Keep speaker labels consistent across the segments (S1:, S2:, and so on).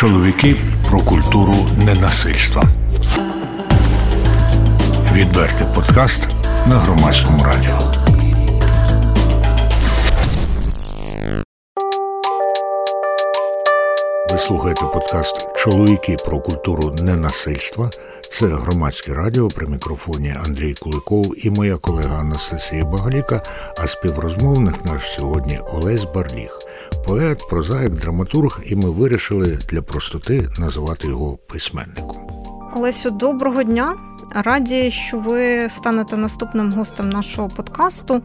S1: Чоловіки про культуру ненасильства. Відвертий подкаст на громадському радіо. Ви слухаєте подкаст Чоловіки про культуру ненасильства. Це громадське радіо при мікрофоні Андрій Куликов і моя колега Анастасія Багаліка, а співрозмовник наш сьогодні Олесь Барліг, поет, прозаїк, драматург, і ми вирішили для простоти називати його письменником.
S2: Олесю, доброго дня. Раді, що ви станете наступним гостем нашого подкасту.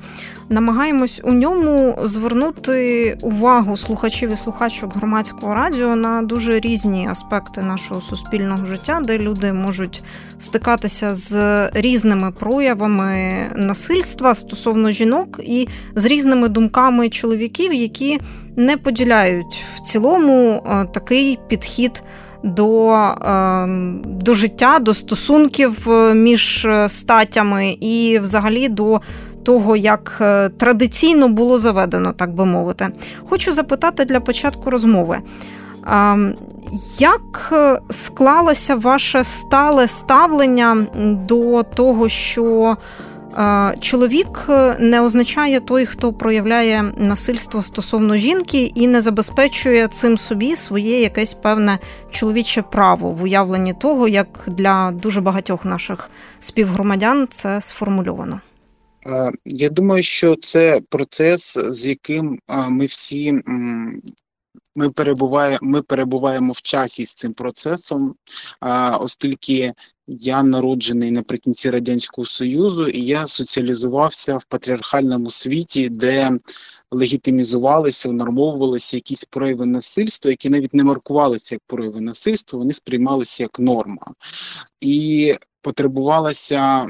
S2: Намагаємось у ньому звернути увагу слухачів і слухачок громадського радіо на дуже різні аспекти нашого суспільного життя, де люди можуть стикатися з різними проявами насильства стосовно жінок і з різними думками чоловіків, які не поділяють в цілому е, такий підхід до ем, до життя, до стосунків е, між е, статями і, взагалі, до того, як е, традиційно було заведено, так би мовити. Хочу запитати для початку розмови. Ем, як склалося ваше стале ставлення до того, що Чоловік е, не означає той, хто проявляє насильство стосовно жінки і не забезпечує цим собі своє якесь певне чоловіче право в уявленні того, як для дуже багатьох наших співгромадян це сформульовано.
S3: Я думаю, що це процес, з яким ми всі ми перебуваємо ми перебуваємо в часі з цим процесом, оскільки я народжений наприкінці радянського союзу, і я соціалізувався в патріархальному світі, де легітимізувалися, унормовувалися якісь прояви насильства, які навіть не маркувалися як прояви насильства, вони сприймалися як норма, і потребувалася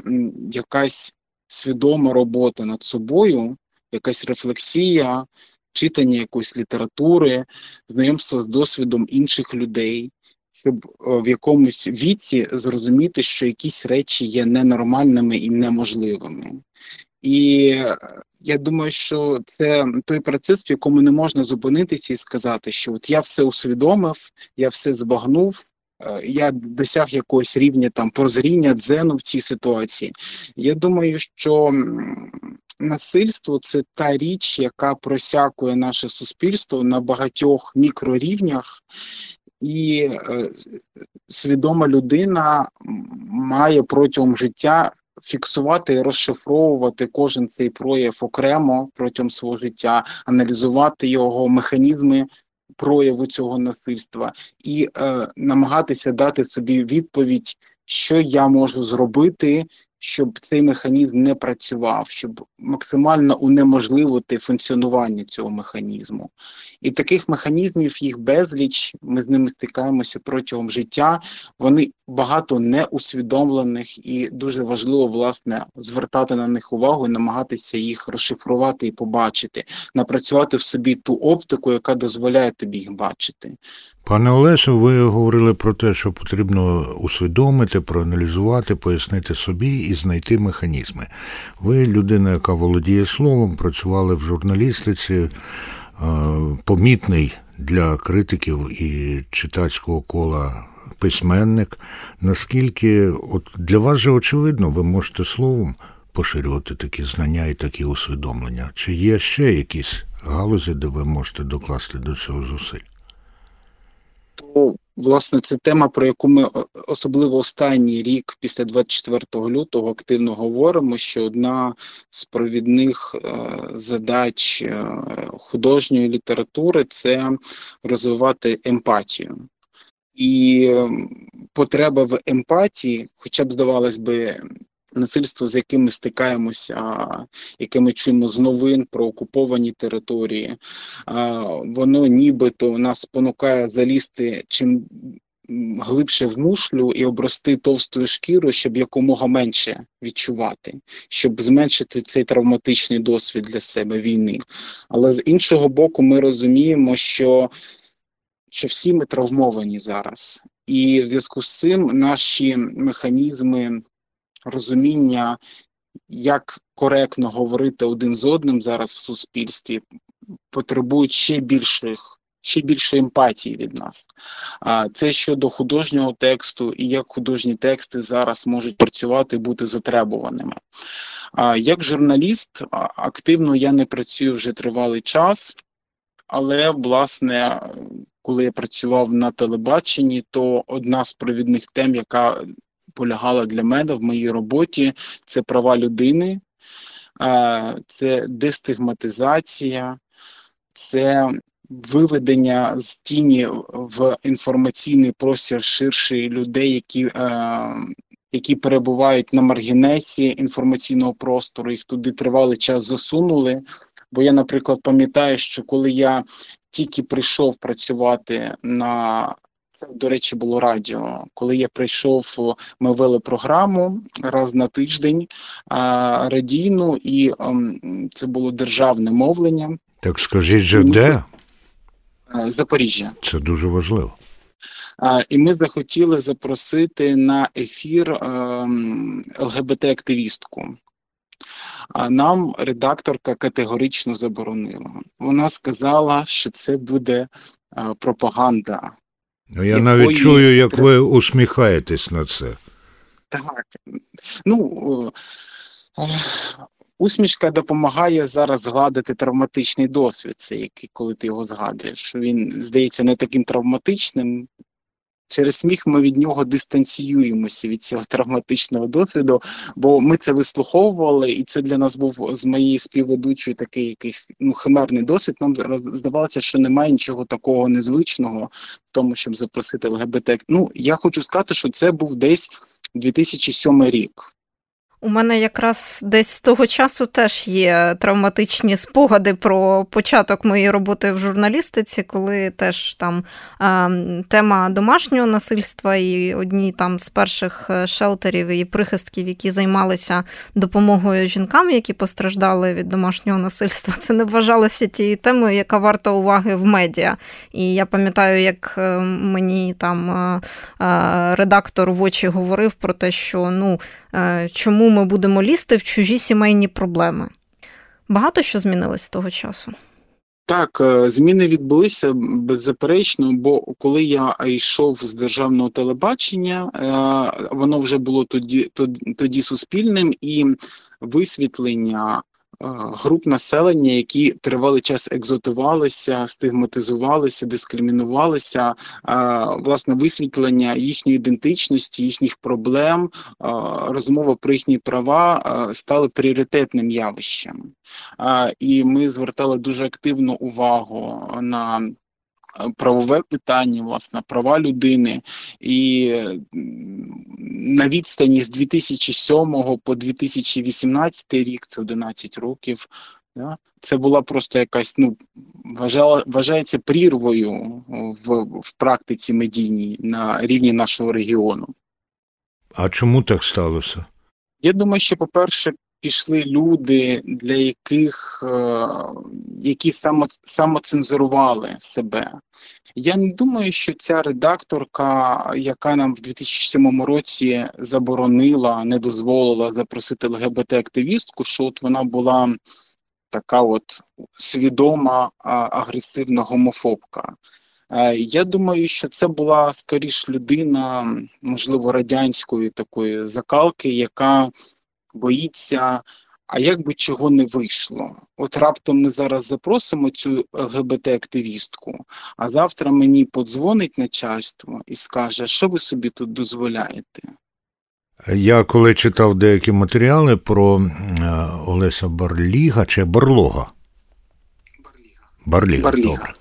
S3: якась свідома робота над собою, якась рефлексія читання якоїсь літератури, знайомство з досвідом інших людей, щоб в якомусь віці зрозуміти, що якісь речі є ненормальними і неможливими. І е, я думаю, що це той процес, в якому не можна зупинитися і сказати, що от я все усвідомив, я все збагнув. Е, я досяг якогось рівня там прозріння дзену в цій ситуації. Я думаю, що насильство це та річ, яка просякує наше суспільство на багатьох мікрорівнях, і е, свідома людина має протягом життя. Фіксувати і розшифровувати кожен цей прояв окремо протягом свого життя, аналізувати його механізми прояву цього насильства і е, намагатися дати собі відповідь, що я можу зробити, щоб цей механізм не працював, щоб максимально унеможливити функціонування цього механізму. І таких механізмів їх безліч. Ми з ними стикаємося протягом життя. Вони багато неусвідомлених, і дуже важливо власне звертати на них увагу і намагатися їх розшифрувати і побачити, напрацювати в собі ту оптику, яка дозволяє тобі їх бачити.
S1: Пане Олесю, ви говорили про те, що потрібно усвідомити, проаналізувати, пояснити собі і знайти механізми. Ви людина, яка володіє словом, працювали в журналістиці, е, помітний для критиків і читацького кола письменник. Наскільки от для вас же очевидно, ви можете словом поширювати такі знання і такі усвідомлення? Чи є ще якісь галузі, де ви можете докласти до цього зусиль?
S3: То, власне, це тема, про яку ми особливо останній рік, після 24 лютого, активно говоримо. Що одна з провідних е, задач е, художньої літератури це розвивати емпатію. І потреба в емпатії, хоча б здавалось би, насильство, з яким ми стикаємося, яке ми чуємо з новин про окуповані території, воно нібито нас спонукає залізти чим глибше в мушлю і обрости товстою шкіру, щоб якомога менше відчувати, щоб зменшити цей травматичний досвід для себе війни. Але з іншого боку, ми розуміємо, що що всі ми травмовані зараз, і в зв'язку з цим наші механізми розуміння, як коректно говорити один з одним зараз в суспільстві, потребують ще більших. ще більше емпатії від нас. А це щодо художнього тексту і як художні тексти зараз можуть працювати, бути затребуваними. А як журналіст активно я не працюю вже тривалий час, але власне, коли я працював на телебаченні, то одна з провідних тем, яка полягала для мене в моїй роботі, це права людини, це дестигматизація, це виведення з тіні в інформаційний простір ширший людей, які, е, які перебувають на маргінесі інформаційного простору, їх туди тривалий час засунули. Бо я, наприклад, пам'ятаю, що коли я тільки прийшов працювати на це, до речі, було радіо. Коли я прийшов, ми вели програму раз на тиждень а, радійну, і ем, це було державне мовлення
S1: Так скажіть же, де?
S3: е, Запоріжжя.
S1: Це дуже важливо.
S3: А, І ми захотіли запросити на ефір ем, ЛГБТ-активістку. А нам редакторка категорично заборонила. Вона сказала, що це буде е, пропаганда.
S1: Ну, я
S3: Якої
S1: навіть чую, як ви усміхаєтесь на це.
S3: Так. Ну, е, усмішка допомагає зараз згадати травматичний досвід, це який, коли ти його згадуєш. Він здається не таким травматичним. Через сміх ми від нього дистанціюємося від цього травматичного досвіду, бо ми це вислуховували, і це для нас був з моєї співведучої такий якийсь ну, химерний досвід. Нам здавалося, що немає нічого такого незвичного в тому, щоб запросити ЛГБТ. Ну, я хочу сказати, що це був десь 2007 рік.
S2: У мене якраз десь з того часу теж є травматичні спогади про початок моєї роботи в журналістиці, коли теж там тема домашнього насильства і одні там з перших е, шелтерів і прихистків, які займалися допомогою жінкам, які постраждали від домашнього насильства, це не вважалося тією темою, яка варта уваги в медіа. І я пам'ятаю, як е, мені там е, редактор в очі говорив про те, що ну чому ми будемо лізти в чужі сімейні проблеми. Багато що змінилось з того часу.
S3: Так, е, зміни відбулися беззаперечно, бо коли я йшов з державного телебачення, е, воно вже було тоді, тоді, суспільним і висвітлення е, груп населення, які тривалий час екзотувалися, стигматизувалися, дискримінувалися, е, власне, висвітлення їхньої ідентичності, їхніх проблем, е, розмова про їхні права е, стали пріоритетним явищем. І ми звертали дуже активну увагу на е, правове питання, власне, права людини. І на відстані з 2007 по 2018 рік, це 11 років, да, це була просто якась, ну, вважала, вважається прірвою в, в практиці медійній на рівні нашого регіону.
S1: А чому так сталося?
S3: Я думаю, що, по-перше, пішли люди, для яких е, які само, самоцензурували себе. Я не думаю, що ця редакторка, яка нам в 2007 році заборонила, не дозволила запросити ЛГБТ-активістку, що от вона була така от свідома агресивна гомофобка. Е, Я думаю, що це була скоріш людина, можливо, радянської такої закалки, яка боїться, а як би чого не вийшло. От раптом ми зараз запросимо цю ЛГБТ-активістку, а завтра мені подзвонить начальство і скаже, що ви собі тут дозволяєте.
S1: Я коли читав деякі матеріали про е, Олеся Барліга чи Барлога. Барліга,
S3: Барліга.
S1: добре.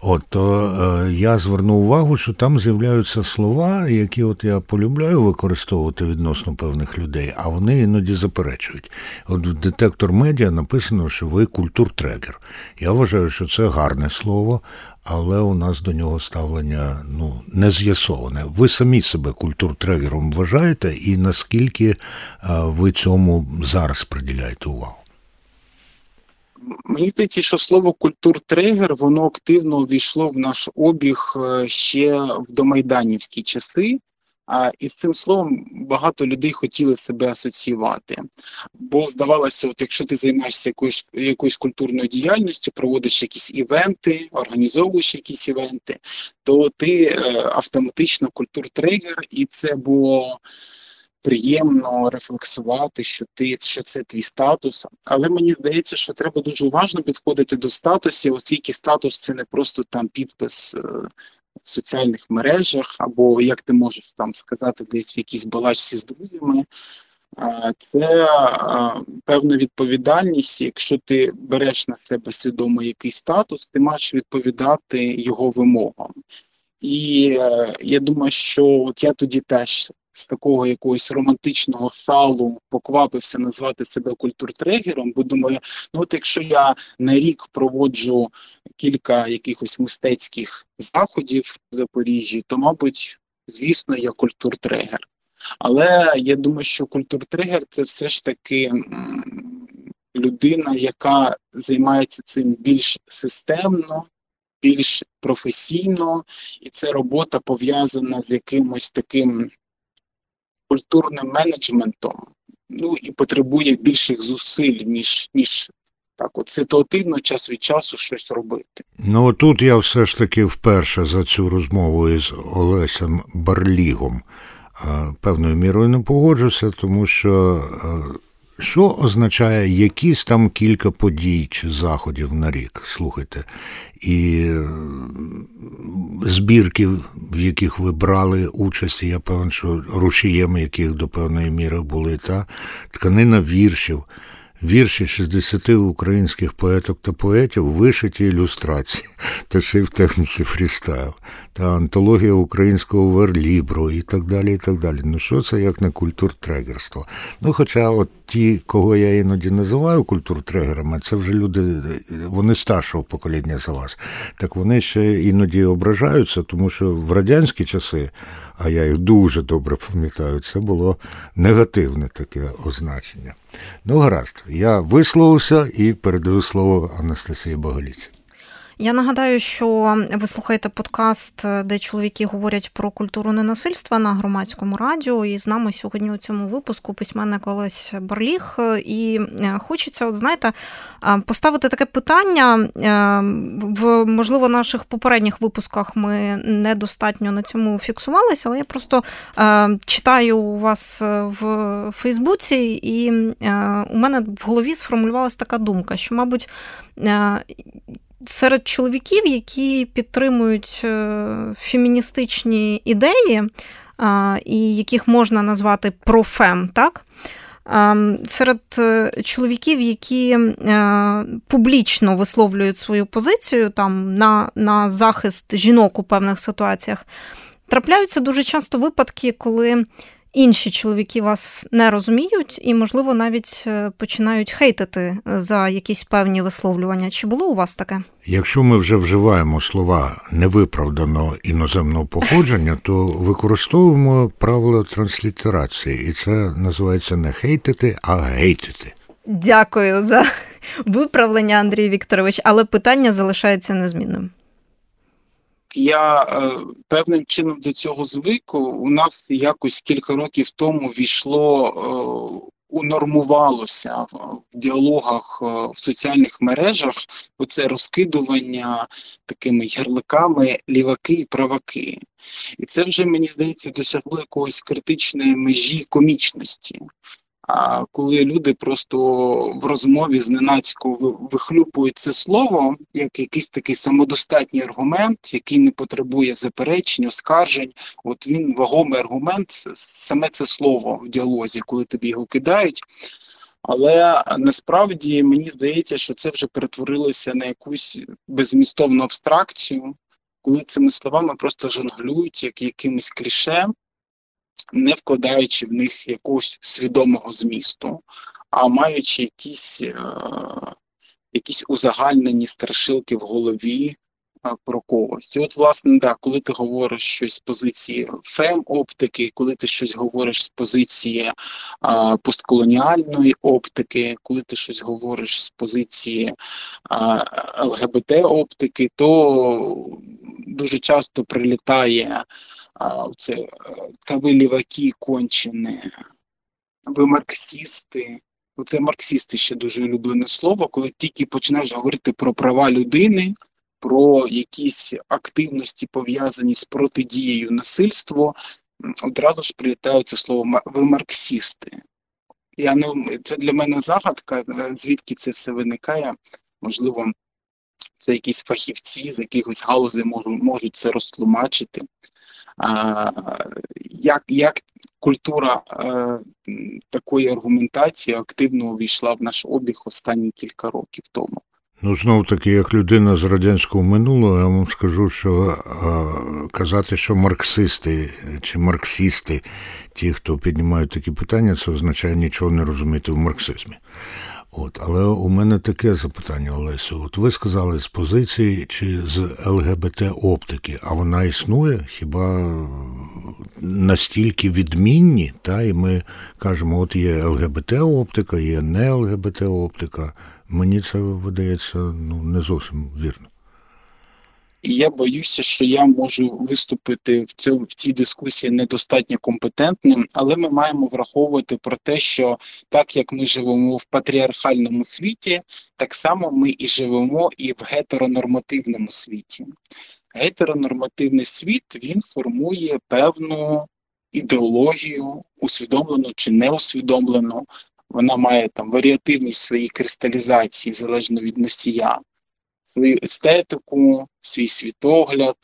S1: От то е, я звернув увагу, що там з'являються слова, які от я полюбляю використовувати відносно певних людей, а вони іноді заперечують. От в детектор медіа написано, що ви культуртрегер. Я вважаю, що це гарне слово, але у нас до нього ставлення ну не з'ясоване. Ви самі себе культуртрегером вважаєте, і наскільки е, ви цьому зараз приділяєте увагу?
S3: Мені здається, що слово культуртрегер воно активно увійшло в наш обіг е, ще в домайданівські часи. А і з цим словом багато людей хотіли себе асоціювати. Бо здавалося, от якщо ти займаєшся якоюсь якоюсь культурною діяльністю, проводиш якісь івенти, організовуєш якісь івенти, то ти е, автоматично культуртригер, і це було приємно рефлексувати, що ти що це твій статус. Але мені здається, що треба дуже уважно підходити до статусів, оскільки статус це не просто там підпис. Е, в соціальних мережах, або як ти можеш там сказати, десь в якійсь балачці з друзями, це певна відповідальність. Якщо ти береш на себе свідомо якийсь статус, ти маєш відповідати його вимогам. І е, я думаю, що от я тоді теж з такого якогось романтичного шалу поквапився назвати себе культуртрегером, бо думаю, ну от якщо я на рік проводжу кілька якихось мистецьких заходів в Запоріжжі, то, мабуть, звісно, я культуртрегер. Але я думаю, що культуртригер це все ж таки людина, яка займається цим більш системно, більш професійно, і це робота пов'язана з якимось таким культурним менеджментом, ну і потребує більших зусиль, ніж ніж так, от ситуативно час від часу щось робити.
S1: Ну тут я все ж таки вперше за цю розмову із Олесем Барлігом певною мірою не погоджуся, тому що що означає якісь там кілька подій чи заходів на рік? Слухайте, і збірки, в яких ви брали участь, я певен, що рушієм яких до певної міри були, та тканина віршів вірші 60 українських поеток та поетів, вишиті ілюстрації, та ще й в техніці фрістайл, та антологія українського верлібру і так далі. і так далі. Ну що це як не культуртрегерство? Ну, хоча от ті, кого я іноді називаю культуртрегерами, це вже люди, вони старшого покоління за вас. Так вони ще іноді ображаються, тому що в радянські часи, а я їх дуже добре пам'ятаю, це було негативне таке означення. Ну, гаразд, я висловився і передаю слово Анастасії Боголіці.
S2: Я нагадаю, що ви слухаєте подкаст, де чоловіки говорять про культуру ненасильства на громадському радіо. І з нами сьогодні у цьому випуску письменник Олесь Барліг. І е, хочеться, от знаєте, е, поставити таке питання. Е, в можливо, наших попередніх випусках ми недостатньо на цьому фіксувалися, але я просто читаю у вас в Фейсбуці, і у мене в голові сформулювалася така думка, що, мабуть, серед чоловіків, які підтримують е, феміністичні ідеї, і яких можна назвати профем, так? Серед е, чоловіків, які е, публічно висловлюють свою позицію там на на захист жінок у певних ситуаціях, трапляються дуже часто випадки, коли інші чоловіки вас не розуміють і, можливо, навіть е, починають хейтити е, за якісь певні висловлювання. Чи було у вас таке?
S1: Якщо ми вже вживаємо слова невиправданого іноземного походження, то використовуємо правила транслітерації, і це називається не хейтити, а гейтити.
S2: Дякую за виправлення, Андрій Вікторович, але питання залишається незмінним
S3: я е, певним чином до цього звику. У нас якось кілька років тому війшло, е, унормувалося в діалогах е, в соціальних мережах оце розкидування такими ярликами ліваки і праваки. І це вже мені здається досягло якоїсь критичної межі комічності. Коли люди просто в розмові зненацько вихлюпують це слово як якийсь такий самодостатній аргумент, який не потребує заперечень, оскаржень, от він вагомий аргумент, саме це слово в діалозі, коли тобі його кидають. Але насправді мені здається, що це вже перетворилося на якусь беззмістовну абстракцію, коли цими словами просто жонглюють як якимось кліше не вкладаючи в них якогось свідомого змісту, а маючи якісь е, якісь узагальнені страшилки в голові про когось. І от, власне, да, коли ти говориш щось з позиції фем-оптики, коли ти щось говориш з позиції е, постколоніальної оптики, коли ти щось говориш з позиції е, ЛГБТ-оптики, то дуже часто прилітає а, це е, та ви ліваки кончені, ви марксісти. Оце марксісти ще дуже улюблене слово, коли тільки починаєш говорити про права людини, про якісь активності пов'язані з протидією насильству, одразу ж прилітає це слово «ма- ви марксісти. Я не це для мене загадка, е, звідки це все виникає. Можливо, це якісь фахівці з якихось галузей можуть, можуть це розтлумачити. А, як, як культура е, м, такої аргументації активно увійшла в наш обіг останні кілька років тому?
S1: Ну, знову таки, як людина з радянського минулого, я вам скажу, що а, казати, що марксисти чи марксісти, ті, хто піднімають такі питання, це означає нічого не розуміти в марксизмі. От, але у мене таке запитання, Олесю. От ви сказали з позиції чи з ЛГБТ оптики, а вона існує? Хіба настільки відмінні? Та і ми кажемо, от є ЛГБТ оптика, є не ЛГБТ оптика. Мені це видається ну не зовсім вірно.
S3: І я боюся, що я можу виступити в цьому в цій дискусії недостатньо компетентним, але ми маємо враховувати про те, що так як ми живемо в патріархальному світі, так само ми і живемо і в гетеронормативному світі. Гетеронормативний світ він формує певну ідеологію, усвідомлену чи неусвідомлену. Вона має там варіативність своїй кристалізації залежно від носія свою естетику, свій світогляд,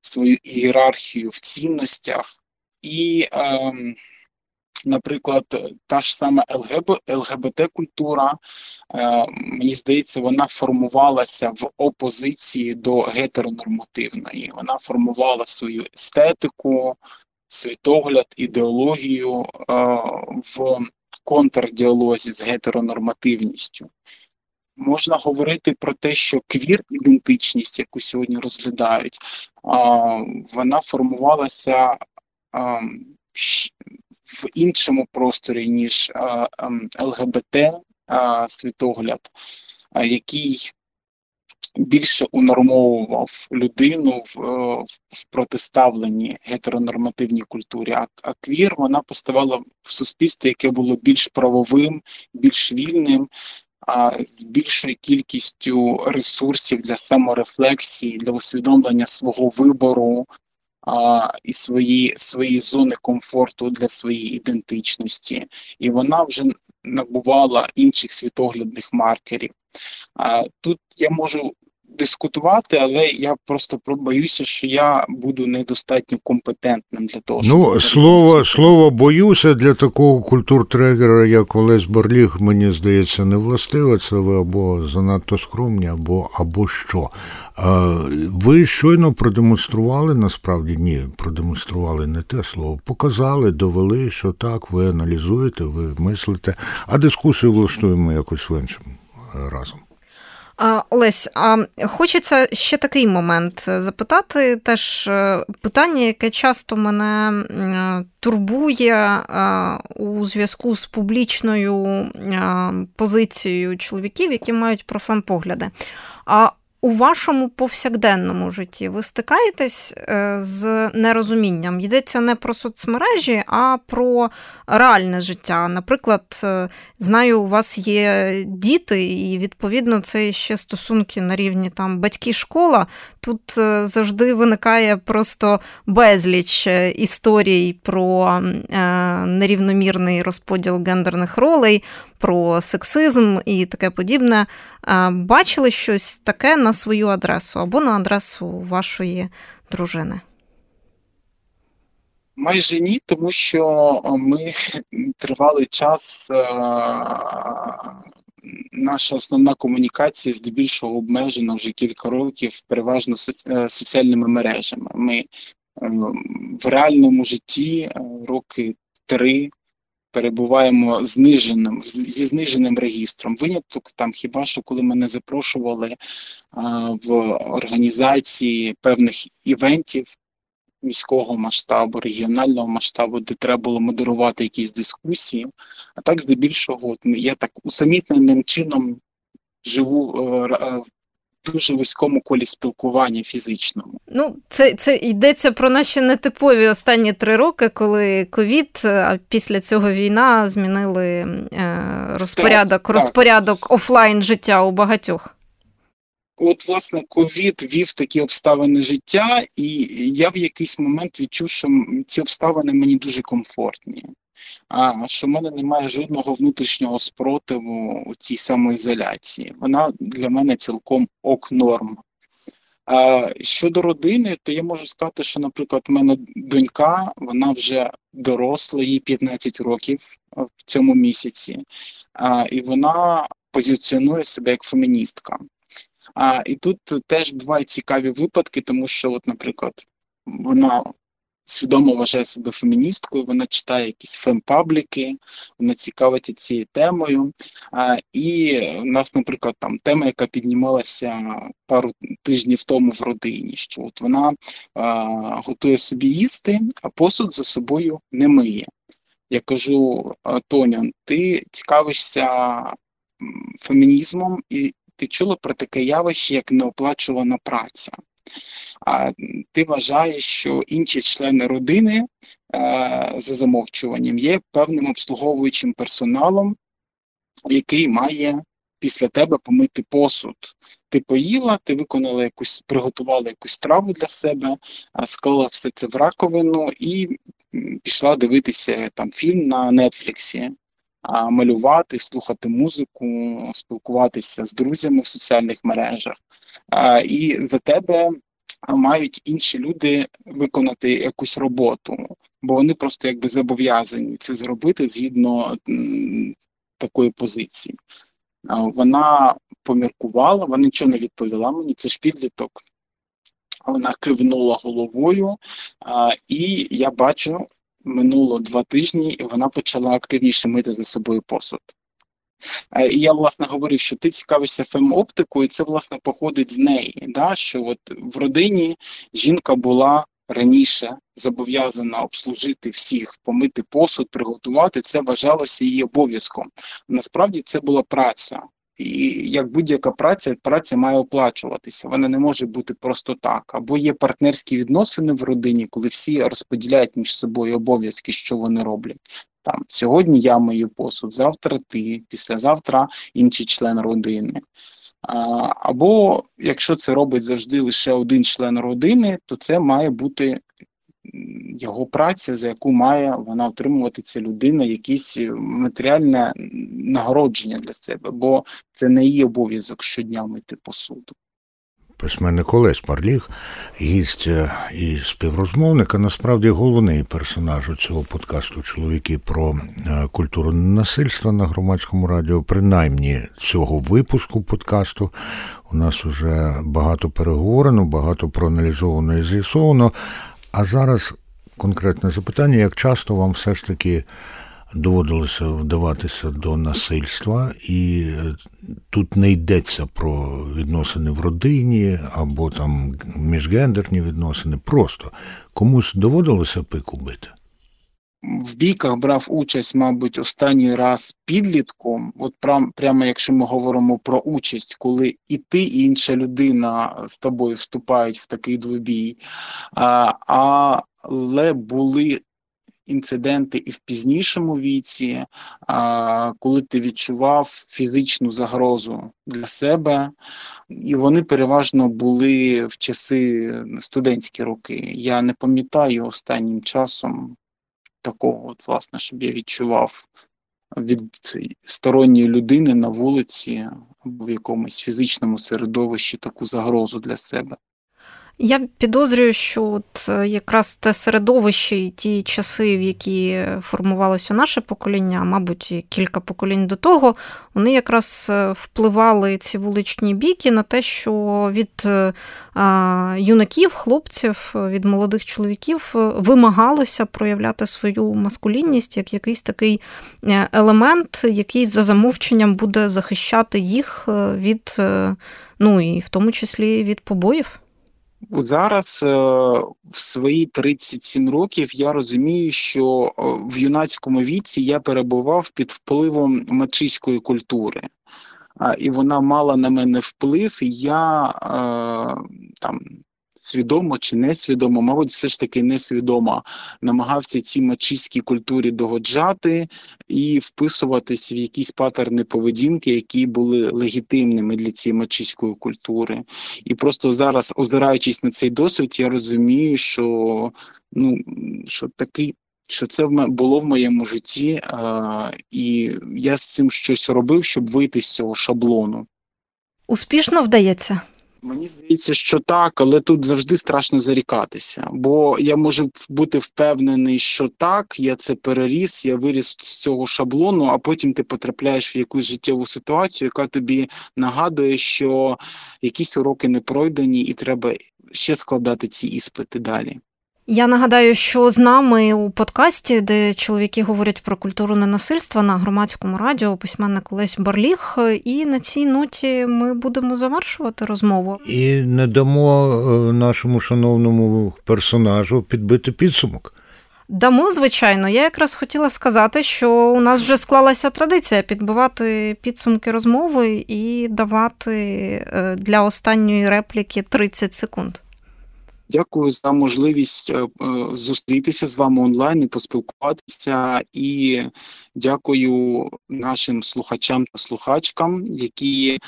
S3: свою ієрархію в цінностях. І, ем, наприклад, та ж сама ЛГБ, ЛГБТ-культура, е, мені здається, вона формувалася в опозиції до гетеронормативної. Вона формувала свою естетику, світогляд, ідеологію е, в контрдіалозі з гетеронормативністю можна говорити про те, що квір-ідентичність, яку сьогодні розглядають, вона формувалася в іншому просторі, ніж ЛГБТ світогляд, який більше унормовував людину в, в протиставленні гетеронормативній культурі, а, а квір вона поставала в суспільстві, яке було більш правовим, більш вільним, а з більшою кількістю ресурсів для саморефлексії, для усвідомлення свого вибору а, і свої, свої зони комфорту для своєї ідентичності, і вона вже набувала інших світоглядних маркерів. А, Тут я можу дискутувати, але я просто боюся, що я буду недостатньо компетентним для того, щоб
S1: ну слово слово боюся для такого культуртрегера, як Олесь Барліг, мені здається, не властиве. Це ви або занадто скромні, або або що. Ви щойно продемонстрували, насправді ні, продемонстрували не те слово. Показали, довели, що так, ви аналізуєте, ви мислите, а дискусію влаштуємо якось в іншому разом.
S2: Олесь, а хочеться ще такий момент запитати. Теж е, питання, яке часто мене турбує у зв'язку з публічною позицією чоловіків, які мають профемпогляди. А у вашому повсякденному житті ви стикаєтесь е, з нерозумінням? Йдеться не про соцмережі, а про реальне життя. Наприклад, е, знаю, у вас є діти, і відповідно це ще стосунки на рівні там батьки-школа. Тут е, завжди виникає просто безліч історій про нерівномірний розподіл гендерних ролей, про сексизм і таке подібне. Бачили щось таке на свою адресу або на адресу вашої дружини?
S3: Майже ні, тому що ми тривалий час. Наша основна комунікація здебільшого обмежена вже кілька років переважно соціальними мережами. Ми в реальному житті роки три перебуваємо зниженим зі зниженим регістром. Виняток там хіба що коли мене запрошували а, в організації певних івентів міського масштабу, регіонального масштабу, де треба було модерувати якісь дискусії. А так, здебільшого, от я так усамітненим чином живу. Дуже вузькому колі спілкування фізичному.
S2: Ну, це це йдеться про наші нетипові останні три роки, коли ковід, а після цього війна змінили е, розпорядок,
S3: так,
S2: розпорядок офлайн життя у багатьох.
S3: От, власне, ковід вів такі обставини життя, і я в якийсь момент відчув, що ці обставини мені дуже комфортні, що в мене немає жодного внутрішнього спротиву у цій самоізоляції. Вона для мене цілком ок норм. Щодо родини, то я можу сказати, що, наприклад, в мене донька, вона вже доросла, їй 15 років в цьому місяці, і вона позиціонує себе як феміністка. А, І тут теж бувають цікаві випадки, тому що, от, наприклад, вона свідомо вважає себе феміністкою, вона читає якісь фемпабліки, вона цікавиться цією темою. А, І в нас, наприклад, там тема, яка піднімалася пару тижнів тому в родині, що от вона а, готує собі їсти, а посуд за собою не миє. Я кажу, Тоню, ти цікавишся фемінізмом і ти чула про таке явище, як неоплачувана праця. А ти вважаєш, що інші члени родини е, за замовчуванням є певним обслуговуючим персоналом, який має після тебе помити посуд. Ти поїла, ти виконала якусь, приготувала якусь страву для себе, склала все це в раковину і пішла дивитися там фільм на Нетфліксі малювати, слухати музику, спілкуватися з друзями в соціальних мережах. І за тебе мають інші люди виконати якусь роботу, бо вони просто якби зобов'язані це зробити згідно такої позиції. Вона поміркувала, вона нічого не відповіла мені, це ж підліток. Вона кивнула головою, і я бачу, минуло два тижні, і вона почала активніше мити за собою посуд. Е, і я, власне, говорив, що ти цікавишся фемоптикою, і це, власне, походить з неї. да? Що от в родині жінка була раніше зобов'язана обслужити всіх, помити посуд, приготувати, це вважалося її обов'язком. Насправді це була праця. І як будь-яка праця, праця має оплачуватися. Вона не може бути просто так. Або є партнерські відносини в родині, коли всі розподіляють між собою обов'язки, що вони роблять. Там сьогодні я мою посуд, завтра ти, післязавтра інший член родини. Або якщо це робить завжди лише один член родини, то це має бути його праця, за яку має вона отримувати ця людина, якісь матеріальне нагородження для себе, бо це не її обов'язок щодня мити посуду.
S1: Письменник Олесь Парліг, гість е, і співрозмовник, а насправді головний персонаж у цього подкасту Чоловіки про е, культуру насильства на громадському радіо, принаймні цього випуску подкасту. У нас вже багато переговорено, багато проаналізовано і з'ясовано. А зараз конкретне запитання: як часто вам все ж таки доводилося вдаватися до насильства, і е, тут не йдеться про відносини в родині або там міжгендерні відносини. Просто комусь доводилося пику бити?
S3: В бійках брав участь, мабуть, останній раз підлітком. От прям, прямо якщо ми говоримо про участь, коли і ти, і інша людина з тобою вступають в такий двобій, а, але були інциденти і в пізнішому віці, коли ти відчував фізичну загрозу для себе, і вони переважно були в часи студентські роки. Я не пам'ятаю останнім часом такого, от, власне, щоб я відчував від сторонньої людини на вулиці або в якомусь фізичному середовищі таку загрозу для себе.
S2: Я підозрюю, що от е, якраз те середовище і ті часи, в які формувалося наше покоління, мабуть, кілька поколінь до того, вони якраз е, впливали ці вуличні бійки на те, що від е, юнаків, хлопців, від молодих чоловіків вимагалося проявляти свою маскулінність як якийсь такий елемент, який за замовченням буде захищати їх від, ну і в тому числі від побоїв.
S3: Зараз е, в свої 37 років я розумію, що е, в юнацькому віці я перебував під впливом мачиської культури. і вона мала на мене вплив, і я е, там. Свідомо чи несвідомо, мабуть, все ж таки несвідомо намагався цій мачистській культурі догоджати і вписуватись в якісь патерни поведінки, які були легітимними для цієї мачистської культури. І просто зараз, озираючись на цей досвід, я розумію, що ну що такий. Що це було в моєму житті, а, і я з цим щось робив, щоб вийти з цього шаблону.
S2: Успішно вдається.
S3: Мені здається, що так, але тут завжди страшно зарікатися. Бо я можу бути впевнений, що так, я це переріс, я виріс з цього шаблону, а потім ти потрапляєш в якусь життєву ситуацію, яка тобі нагадує, що якісь уроки не пройдені, і треба ще складати ці іспити далі.
S2: Я нагадаю, що з нами у подкасті, де чоловіки говорять про культуру ненасильства на громадському радіо, письменник Олесь Барліг. І на цій ноті ми будемо завершувати розмову.
S1: І не дамо е, нашому шановному персонажу підбити підсумок.
S2: Дамо, звичайно. Я якраз хотіла сказати, що у нас вже склалася традиція підбивати підсумки розмови і давати е, для останньої репліки 30 секунд.
S3: Дякую за можливість е, е, зустрітися з вами онлайн і поспілкуватися. І дякую нашим слухачам та слухачкам, які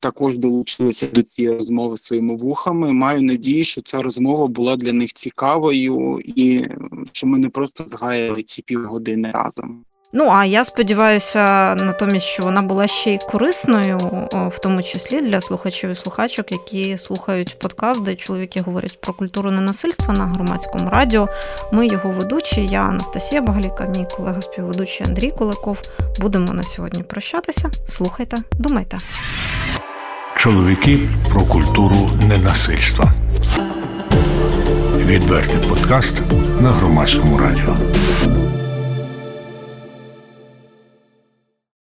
S3: також долучилися до цієї розмови своїми вухами. Маю надію, що ця розмова була для них цікавою і що ми не просто згаяли ці півгодини разом.
S2: Ну а я сподіваюся, натомість, що вона була ще й корисною, в тому числі для слухачів і слухачок, які слухають подкаст, де чоловіки говорять про культуру ненасильства на громадському радіо. Ми його ведучі, я Анастасія Багаліка, мій колега співведучий Андрій Куликов. Будемо на сьогодні прощатися. Слухайте, думайте.
S1: Чоловіки про культуру ненасильства. Відвертий подкаст на громадському радіо.